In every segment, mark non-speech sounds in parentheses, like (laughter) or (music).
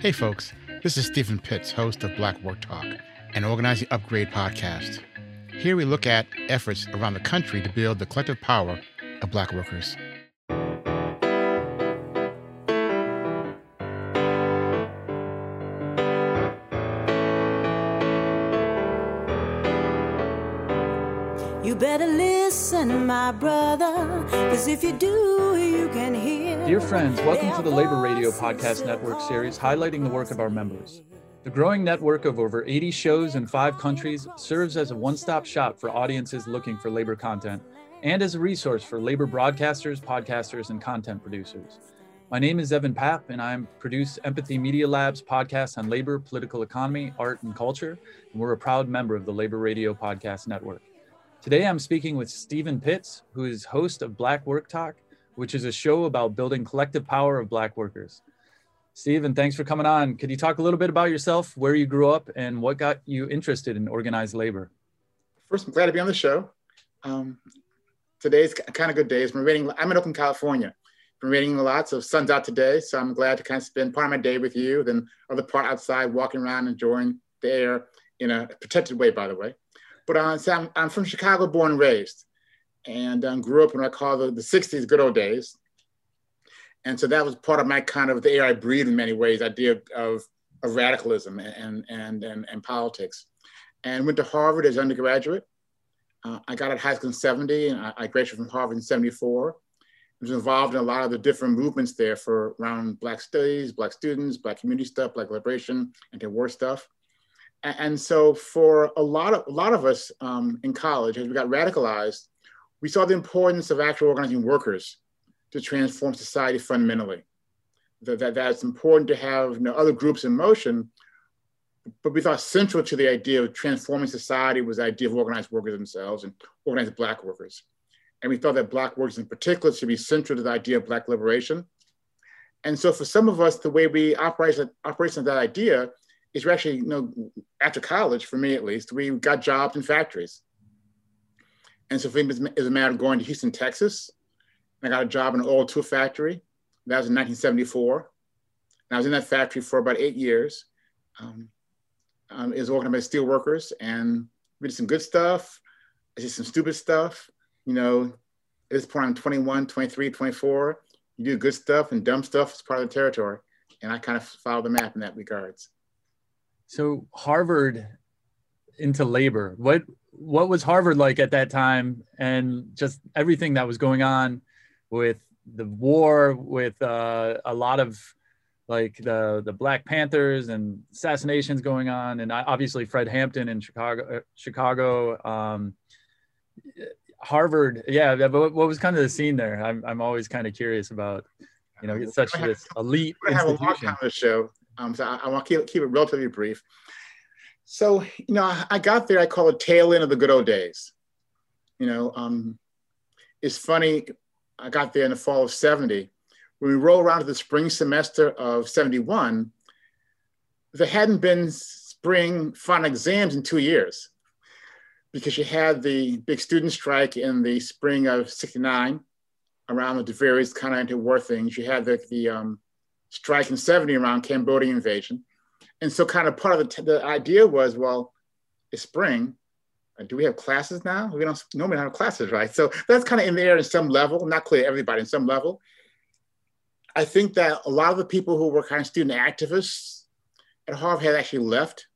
Hey, folks, this is Steven Pitts, host of Black Work Talk, an organizing upgrade podcast. Here we look at efforts around the country to build the collective power of Black workers. My brother, because if you do, you can hear. Dear friends, welcome to the Labor Radio Podcast Network series highlighting the work of our members. The growing network of over 80 shows in five countries serves as a one stop shop for audiences looking for labor content and as a resource for labor broadcasters, podcasters, and content producers. My name is Evan Papp, and I produce Empathy Media Lab's podcast on labor, political economy, art, and culture. And we're a proud member of the Labor Radio Podcast Network. Today, I'm speaking with Steven Pitts, who is host of Black Work Talk, which is a show about building collective power of Black workers. Steven, thanks for coming on. Could you talk a little bit about yourself, where you grew up, and what got you interested in organized labor? First, I'm glad to be on the show. Um, today's kind of good day. I'm raining. I'm in Oakland, California. Been raining a lot, so sun's out today. So I'm glad to kind of spend part of my day with you. Then other part outside, walking around, enjoying the air in a protected way, by the way. But I'm, I'm, from Chicago, born and raised, and um, grew up in what I call the, the 60s good old days. And so that was part of my kind of the air I breathe in many ways, idea of, of, of radicalism and, and, and, and politics. And went to Harvard as undergraduate. Uh, I got out of high school in 70 and I, I graduated from Harvard in 74. I was involved in a lot of the different movements there for around Black studies, Black students, Black community stuff, Black liberation, anti-war stuff and so for a lot of a lot of us um, in college, as we got radicalized, we saw the importance of actually organizing workers to transform society fundamentally. That, that that's important to have you know, other groups in motion, but we thought central to the idea of transforming society was the idea of organized workers themselves and organized Black workers. And we thought that Black workers in particular should be central to the idea of Black liberation. And so for some of us, the way we operate, operate on that idea is we actually, you know, after college, for me at least, we got jobs in factories. And so for me, it was a matter of going to Houston, Texas. I got a job in an oil tool factory. That was in 1974. And I was in that factory for about eight years. Um, um, it was organized by steel workers, and we did some good stuff. I did some stupid stuff. You know, at this point, I'm 21, 23, 24. You do good stuff and dumb stuff is part of the territory. And I kind of follow the map in that regards. So Harvard into labor. What what was Harvard like at that time, and just everything that was going on with the war, with uh, a lot of like the the Black Panthers and assassinations going on, and obviously Fred Hampton in Chicago. Uh, Chicago. Um, Harvard, yeah. But what was kind of the scene there? I'm I'm always kind of curious about. You know, it's such this elite. Have a long time on the show. Um, so I, I want to keep, keep it relatively brief. So, you know, I got there, I call it tail end of the good old days. You know, um, it's funny, I got there in the fall of 70. When we roll around to the spring semester of 71, there hadn't been spring final exams in two years because you had the big student strike in the spring of 69 around the various kind of anti-war things. You had the, the um, strike in 70 around Cambodian invasion. And so kind of part of the, the idea was, well, it's spring. Uh, do we have classes now? We don't normally have classes, right? So that's kind of in the air in some level, not clear everybody in some level. I think that a lot of the people who were kind of student activists at Harvard had actually left,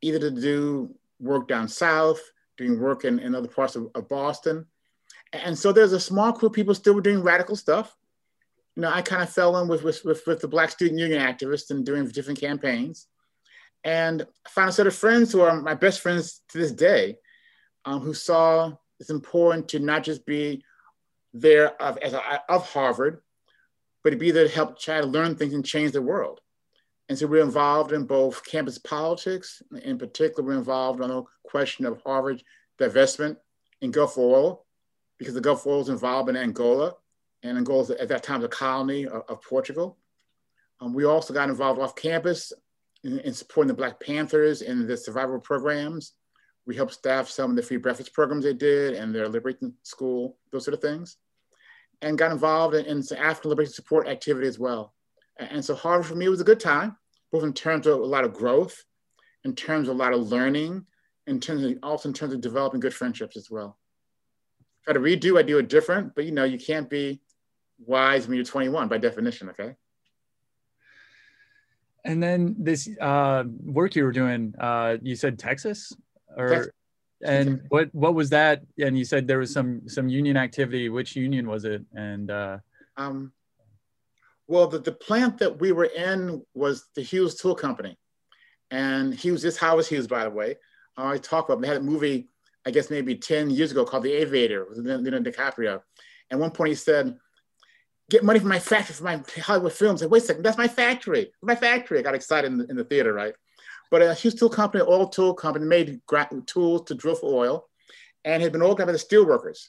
either to do work down south, doing work in, in other parts of, of Boston. And so there's a small group of people still doing radical stuff you know, I kind of fell in with, with, with, with, the Black Student Union activists and doing different campaigns. And I found a set of friends who are my best friends to this day, um, who saw it's important to not just be there of, as a, of Harvard, but to be there to help try to learn things and change the world. And so we're involved in both campus politics, in particular, we're involved on the question of Harvard divestment in Gulf oil, because the Gulf oil is involved in Angola and Angola at that time was a colony of, of Portugal. Um, we also got involved off campus in, in, supporting the Black Panthers and the survival programs. We helped staff some of the free breakfast programs they did and their liberation school, those sort of things. And got involved in, in African liberation support activity as well. And, and so Harvard for me was a good time. both in terms of a lot of growth, in terms of a lot of learning, in terms of also in terms of developing good friendships as well. Try to redo, I do it different, but you know, you can't be wise when you're 21 by definition, okay? And then this uh, work you were doing, uh, you said Texas, or Texas. and what what was that? And you said there was some some union activity. Which union was it? And uh, um, well, the, the plant that we were in was the Hughes Tool Company, and Hughes this Howard Hughes, by the way. I talked about they had a movie, I guess maybe ten years ago called The Aviator with Leonardo DiCaprio. And one point he said, get money from my factory for my Hollywood films. And wait a second, that's my factory. My factory. I got excited in the, in the theater, right? But a Hughes Tool Company, oil tool company, made tools to drill for oil, and had been organized by the steelworkers.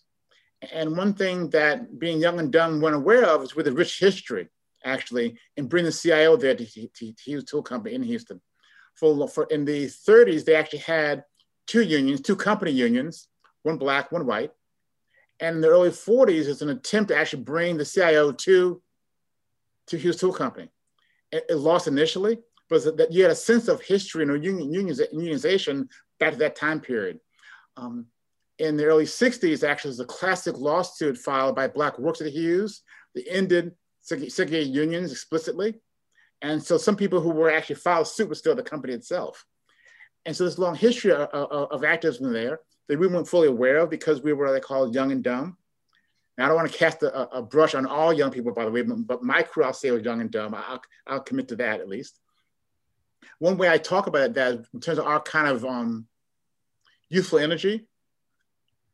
And one thing that being young and dumb weren't aware of is with a rich history, actually, in bringing the CIO there to, to, to Hughes Tool Company in Houston. For, for in the 30s, they actually had two unions, two company unions, one black, one white and in the early 40s, it's an attempt to actually bring the CIO to, to Hughes Tool Company. It, it lost initially, but that you had a sense of history and union, unionization back to that time period. Um, in the early 60s, actually, was a classic lawsuit filed by Black workers at Hughes that ended segregated unions explicitly. And so some people who were actually filed suit were still the company itself. And so this long history of, of, of activism there that we weren't fully aware of because we were what they call young and dumb. Now, I don't want to cast a, a, brush on all young people, by the way, but my crew, I'll say, was young and dumb. I'll, I'll commit to that at least. One way I talk about that in terms of our kind of um, youthful energy,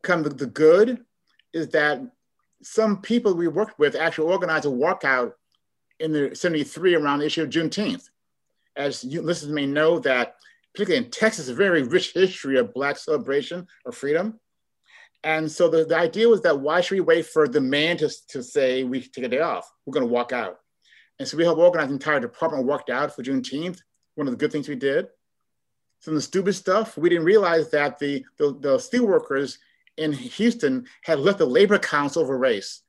of the, the good is that some people we worked with actually organized a walkout in the 73 around the issue of Juneteenth. As you listeners may know that particularly in Texas, a very rich history of Black celebration of freedom. And so the, the idea was that why should we wait for the man to, to say we take a day off? We're going to walk out. And so we helped organize the entire department walked out for Juneteenth. One of the good things we did. Some of the stupid stuff, we didn't realize that the, the, the steelworkers in Houston had left the labor council over race.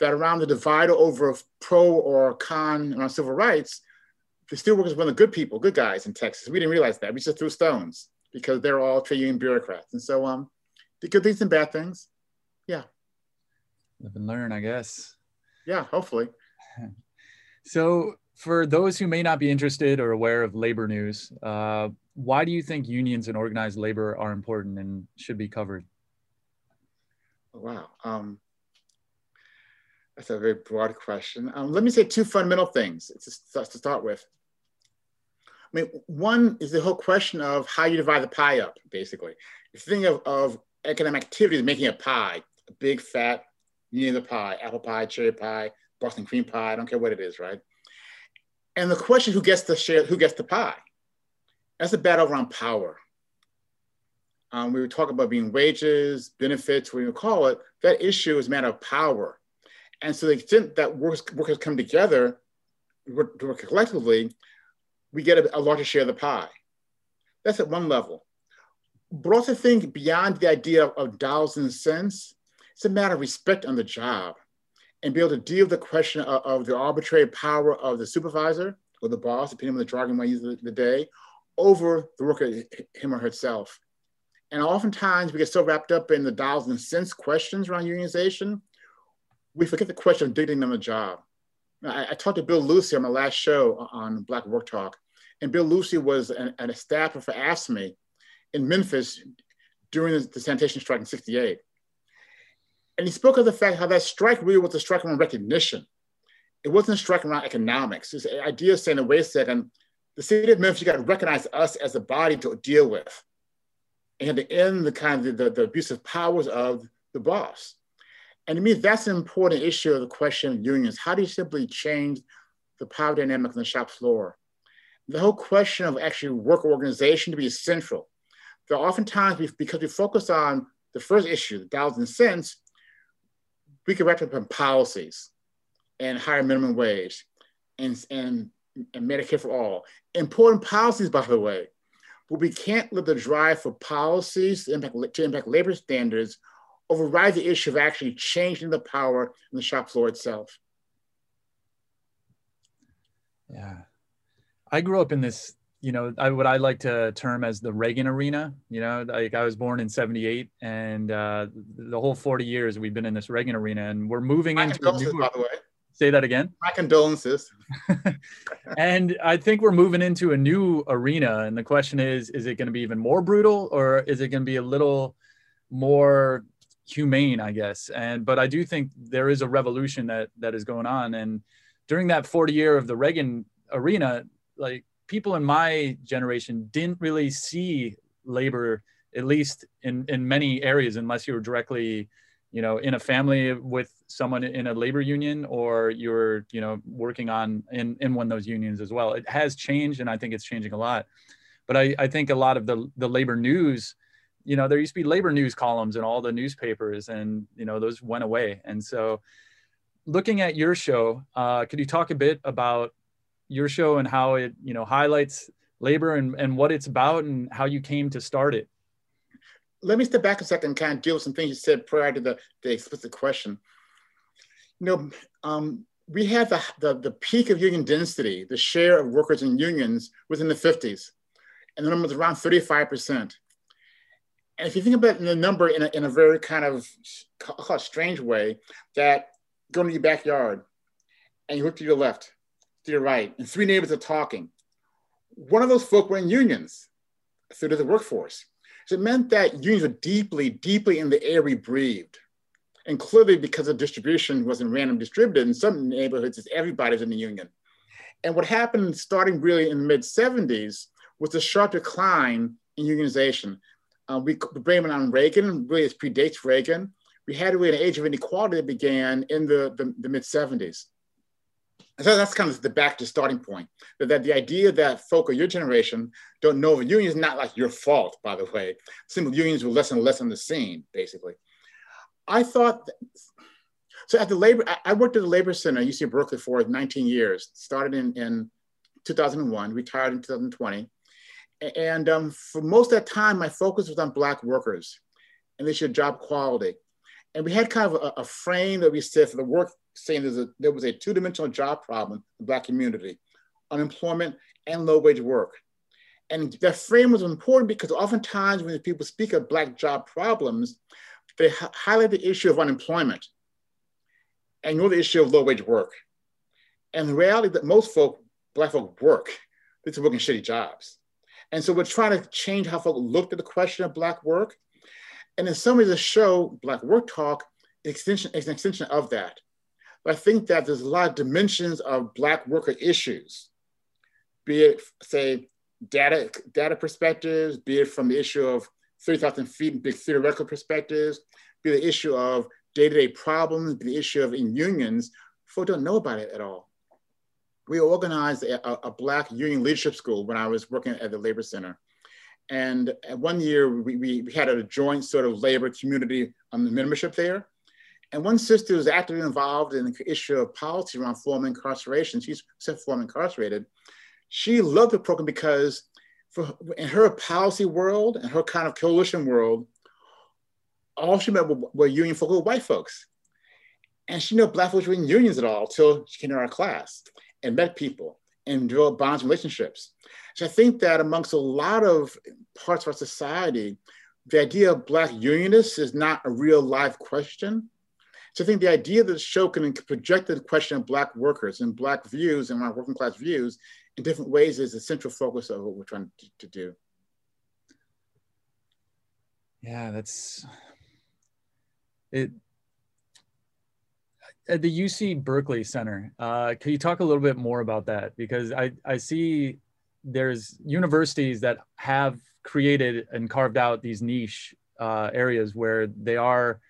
That around the divide over pro or con on civil rights, the steelworkers were the good people, good guys in Texas. We didn't realize that. We just threw stones because they're all trade union bureaucrats. And so um, the good things and bad things. Yeah. Live and learn, I guess. Yeah, hopefully. (laughs) So for those who may not be interested or aware of labor news, uh, why do you think unions and organized labor are important and should be covered? Wow. Um, that's a very broad question. Um, let me say two fundamental things to, start with. I mean, one is the whole question of how you divide the pie up, basically. The thing of, of economic activity is making a pie, a big fat unit of the pie, apple pie, cherry pie, Boston cream pie, I don't care what it is, right? And the question who gets the share, who gets the pie? That's a battle around power. Um, we were talking about being wages, benefits, what you call it. That issue is a matter of power. And so the extent that workers, workers come together work, work collectively, we get a, a, larger share of the pie. That's at one level. But also think beyond the idea of, dollars and cents, it's a matter of respect on the job and be able to deal with the question of, of the arbitrary power of the supervisor or the boss, depending on the jargon we use the day, over the worker, him or herself. And oftentimes we get so wrapped up in the dollars and cents questions around unionization we forget the question of dignity on the job. I, I, talked to Bill Lucy on my last show on Black Work Talk, and Bill Lucy was an, an, staffer for AFSCME in Memphis during the, the sanitation strike in 68. And he spoke of the fact how that strike really was a strike around recognition. It wasn't a strike around economics. It's an idea of saying, wait a second, the city of Memphis, you got to recognize us as a body to deal with. And to end the kind of the, the abusive powers of the boss. And to me, that's an important issue of the question of unions. How do you simply change the power dynamic on the shop floor? The whole question of actually work organization to be central. Are oftentimes, we, because we focus on the first issue, the dollars and cents, we can wrap up in policies and higher minimum wage and, and, and Medicare for all. Important policies, by the way, but we can't let the drive for policies to impact, to impact labor standards override the issue of actually changing the power in the shop floor itself. Yeah. I grew up in this, you know, I, what I like to term as the Reagan arena. You know, like I was born in '78, and uh, the whole 40 years we've been in this Reagan arena, and we're moving My into. a new- by the way. Say that again. My condolences. (laughs) and I think we're moving into a new arena. And the question is, is it going to be even more brutal or is it going to be a little more humane, I guess? And, but I do think there is a revolution that, that is going on. And during that 40 year of the Reagan arena, like people in my generation didn't really see labor, at least in, in many areas, unless you were directly you know in a family with someone in a labor union or you're you know working on in in one of those unions as well it has changed and i think it's changing a lot but i i think a lot of the the labor news you know there used to be labor news columns in all the newspapers and you know those went away and so looking at your show uh, could you talk a bit about your show and how it you know highlights labor and, and what it's about and how you came to start it let me step back a second and kind of deal with some things you said prior to the, the explicit question. You know, um, we had the, the, the peak of union density, the share of workers in unions was in the 50s, and the number was around 35%. And if you think about the number in a, in a very kind of strange way, that go to your backyard and you look to your left, to your right, and three neighbors are talking. One of those folk were in unions through the workforce. So it meant that unions were deeply, deeply in the air we breathed. And clearly, because the distribution wasn't random distributed, in some neighborhoods, it's everybody's in the union. And what happened starting really in the mid 70s was a sharp decline in unionization. Uh, we blame it on Reagan, really it predates Reagan. We had really an age of inequality that began in the, the, the mid 70s. So that's kind of the back to starting point. That, that the idea that folk of your generation don't know the union is not like your fault, by the way. Simple unions were less and less on the scene, basically. I thought, that, so at the labor, I worked at the Labor Center UC Berkeley for 19 years, started in, in 2001, retired in 2020. And um, for most of that time, my focus was on Black workers and this should job quality. And we had kind of a, a frame that we said for the work saying a, there was a two-dimensional job problem in the Black community, unemployment and low-wage work. And that frame was important because oftentimes when people speak of Black job problems, they highlight the issue of unemployment and ignore the issue of low-wage work. And the reality that most folk, Black folk work, they're working shitty jobs. And so we're trying to change how folk looked at the question of Black work. And in some ways, the show, Black Work Talk, extension, is an extension of that. But I think that there's a lot of dimensions of Black worker issues, be it, say, data, data perspectives, be it from the issue of 30,000 feet, big theoretical perspectives, be the issue of day-to-day problems, be the issue of in unions, folk don't know about it at all. We organized a, a Black union leadership school when I was working at the Labor Center. And one year we, we, had a joint sort of labor community um, membership there. And one sister was actively involved in the issue of policy around former incarceration. She's former incarcerated. She loved the program because for, in her policy world and her kind of coalition world, all she met were, were union folk, were white folks. And she knew black folks were in unions at all until she came to our class and met people and developed bonds and relationships. So I think that amongst a lot of parts of our society, the idea of Black unionists is not a real live question. So I think the idea that the show can project the question of Black workers and Black views and our working class views in different ways is the central focus of what we're trying to, to do. Yeah, that's it. At the UC Berkeley Center, uh, can you talk a little bit more about that? Because I, I see there's universities that have created and carved out these niche uh, areas where they are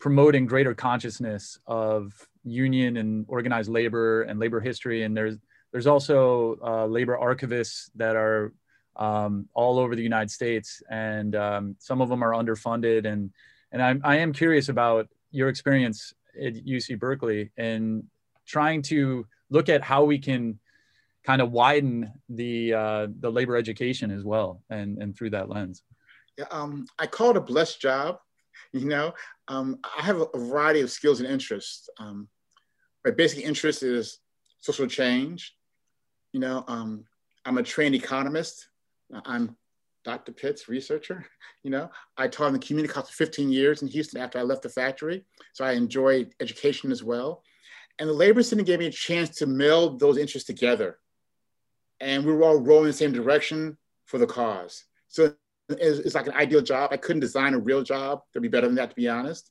promoting greater consciousness of union and organized labor and labor history. And there's there's also uh, labor archivists that are um, all over the United States, and um, some of them are underfunded. And and I'm, I am curious about your experience at UC Berkeley and trying to look at how we can kind of widen the uh, the labor education as well, and and through that lens. Yeah, um, I call it a blessed job. (laughs) You know, um, I have a variety of skills and interests. Um, my basic interest is social change. You know, um, I'm a trained economist. I'm Dr. Pitts researcher. (laughs) You know, I taught in the community college for 15 years in Houston after I left the factory. So I enjoy education as well. And the Labor Center gave me a chance to meld those interests together. And we were all rowing in the same direction for the cause. So it's, it's like an ideal job. I couldn't design a real job that'd be better than that, to be honest.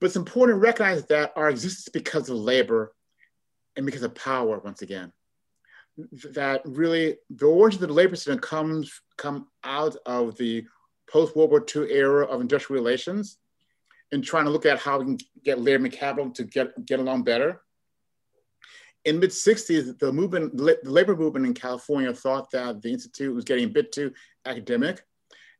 But it's important to recognize that our existence is because of labor and because of power, once again that really the origin of the labor center comes come out of the post World War II era of industrial relations and trying to look at how we can get labor and capital to get, get along better. In mid 60s, the movement, the labor movement in California thought that the Institute was getting a bit too academic.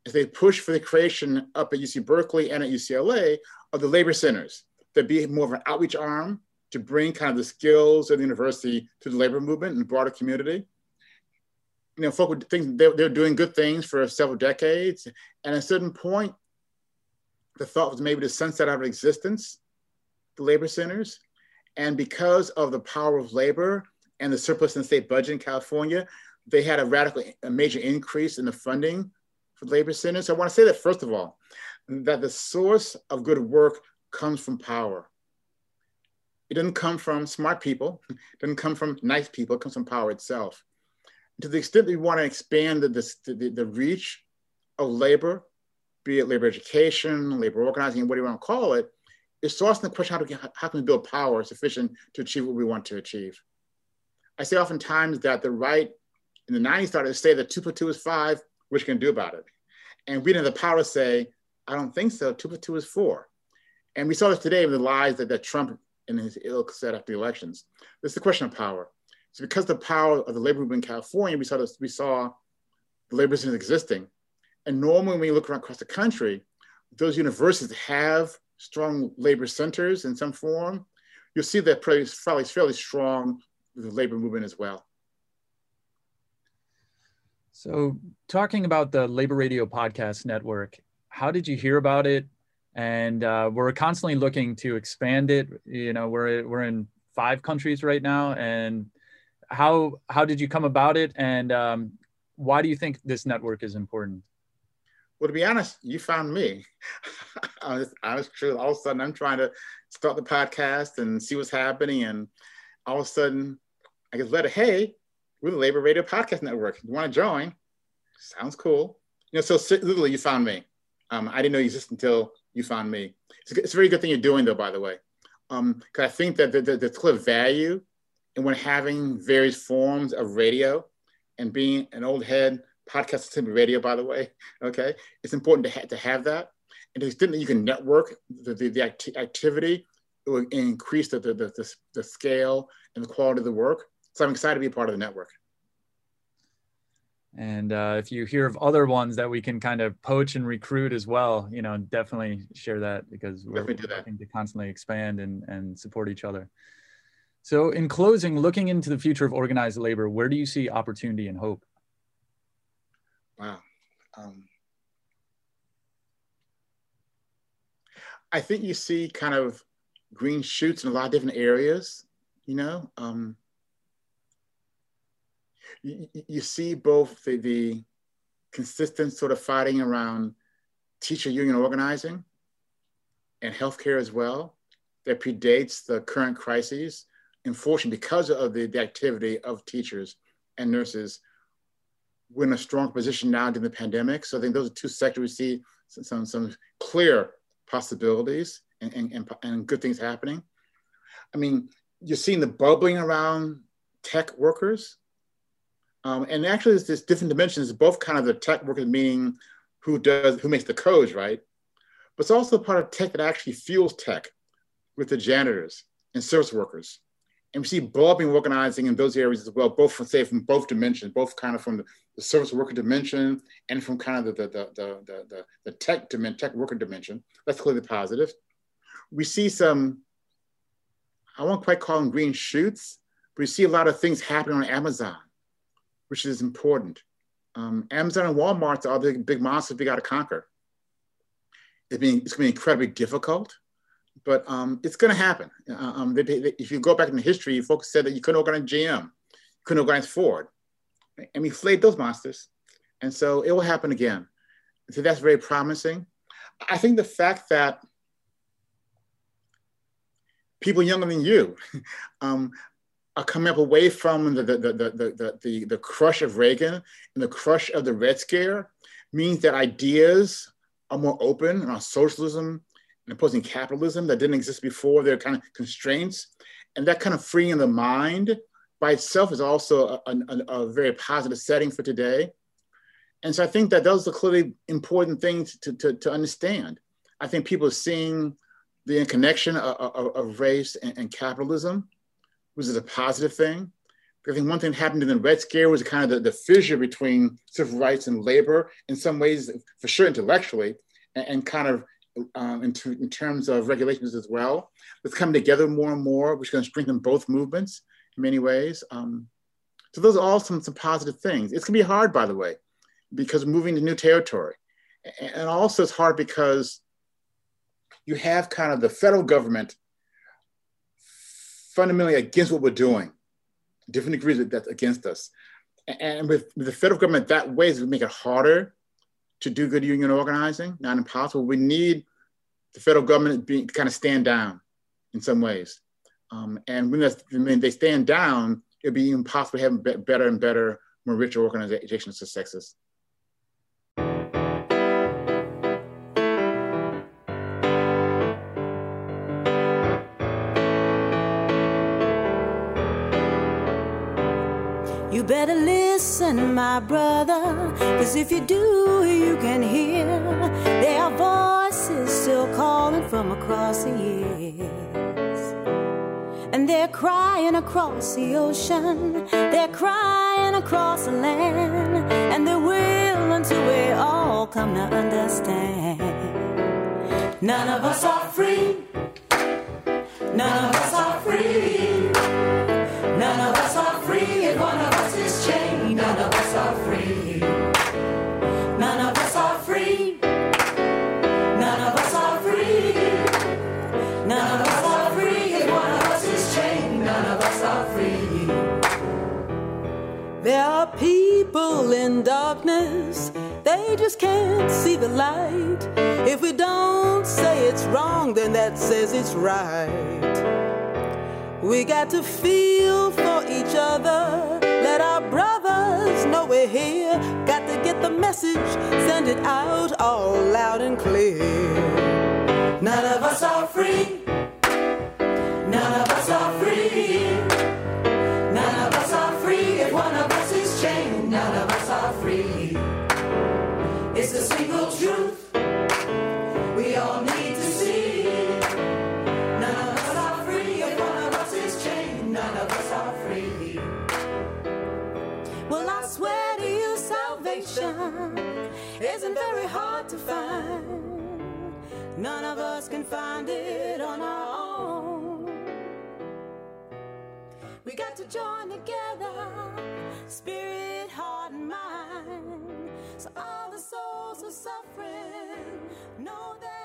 As they pushed for the creation up at UC Berkeley and at UCLA of the labor centers, to be more of an outreach arm to bring kind of the skills of the university to the labor movement and broader community. You know, folk would think they're, they're doing good things for several decades. And at a certain point, the thought was maybe to sunset out of existence the labor centers. And because of the power of labor and the surplus in the state budget in California, they had a radical, a major increase in the funding for labor centers. So I want to say that first of all, that the source of good work comes from power. It doesn't come from smart people. (laughs) It doesn't come from nice people. It comes from power itself. To the extent that we want to expand the, the, the reach of labor, be it labor education, labor organizing, whatever you want to call it, it's also the question how, to, how can we build power sufficient to achieve what we want to achieve. I say oftentimes that the right in the 90s started to say that two plus two is five, what you can do about it. And we didn't have the power to say, I don't think so, two plus two is four. And we saw this today with the lies that, that Trump and his ilk set after the elections. It's the question of power. So because the power of the labor movement in California, we saw this, we saw the labor centers existing. And normally when we look around across the country, those universities have strong labor centers in some form. You'll see that probably fairly, fairly strong the labor movement as well. So talking about the Labor Radio Podcast Network, how did you hear about it? And uh, we're constantly looking to expand it. You know, we're we're in five countries right now, and how how did you come about it, and um, why do you think this network is important? Well, to be honest, you found me. (laughs) I, was, I was true. All of a sudden, I'm trying to start the podcast and see what's happening, and all of a sudden, I get letter. Hey, we're the Labor Radio Podcast Network. You want to join? Sounds cool. You know, so literally, you found me. Um, I didn't know you existed until you found me. It's a, it's a very good thing you're doing, though, by the way, because um, I think that the, the, the clear value in when having various forms of radio and being an old head podcast to radio, by the way, (laughs) okay, it's important to, ha- to have that. And to the extent that you can network the, the, the acti- activity, it will increase the, the, the, the scale and the quality of the work. So I'm excited to be a part of the network. And uh, if you hear of other ones that we can kind of poach and recruit as well, you know, definitely share that because we're looking to constantly expand and, and support each other. So in closing, looking into the future of organized labor, where do you see opportunity and hope? Wow. Um, I think you see kind of green shoots in a lot of different areas, you know. Um, you, you see both the, the consistent sort of fighting around teacher union organizing and healthcare as well that predates the current crises. Unfortunately, because of the, the activity of teachers and nurses, we're in a strong position now during the pandemic. So I think those are two sectors we see some, some, some clear possibilities and, and, and, and good things happening. I mean, you're seeing the bubbling around tech workers um, and actually, there's, this different dimensions, both kind of the tech workers, meaning who does, who makes the codes, right? But it's also part of tech that actually fuels tech with the janitors and service workers. And we see bulbing organizing in those areas as well, both from, say, from both dimensions, both kind of from the, the service worker dimension and from kind of the, the, the, the, the, the tech, dimension, tech worker dimension. That's clearly positive. We see some, I won't quite call them green shoots, but we see a lot of things happening on Amazon which is important. Um, Amazon and Walmart are the big monsters we got to conquer. It's, being, it's going to be incredibly difficult, but um, it's going to happen. Uh, um, they, they, if you go back in history, folks said that you couldn't organize GM, you couldn't organize Ford. and we flayed those monsters. And so it will happen again. So that's very promising. I think the fact that people younger than you (laughs) um, are coming up away from the, the, the, the, the, the, crush of Reagan and the crush of the Red Scare means that ideas are more open on socialism and opposing capitalism that didn't exist before. There are kind of constraints. And that kind of freeing the mind by itself is also a, a, a very positive setting for today. And so I think that those are clearly important things to, to, to understand. I think people are seeing the connection of, of, of race and, and, capitalism, which is a positive thing. I think one thing that happened in the Red Scare was kind of the, the fissure between civil rights and labor, in some ways, for sure intellectually, and, and kind of um, in, in, terms of regulations as well. It's coming together more and more, which is going to strengthen both movements in many ways. Um, so those are all some, some positive things. It's going to be hard, by the way, because moving to new territory. And also it's hard because you have kind of the federal government fundamentally against what we're doing, different degrees that's against us. And with, the federal government that way, it would make it harder to do good union organizing, not impossible. We need the federal government being, to kind of stand down in some ways. Um, and when, when, they stand down, it'll be impossible to have better and better, more richer organizational successes. You better listen, my brother, cause if you do, you can hear. There are voices still calling from across the years. And they're crying across the ocean, they're crying across the land, and they will until we all come to understand. None of us are free, none of us are free, of us are free. None of us are free. None of us are free. None of us are free. None of us are free. There are people in darkness, they just can't see the light. If we don't say it's wrong, then that says it's right. We got to feel for each other. Let our brothers know we're here. Got to get the message, send it out all loud and clear. None of us are free. None of us are free. Isn't very hard to find. None of us can find it on our own. We got to join together, spirit, heart, and mind. So all the souls who suffering know that.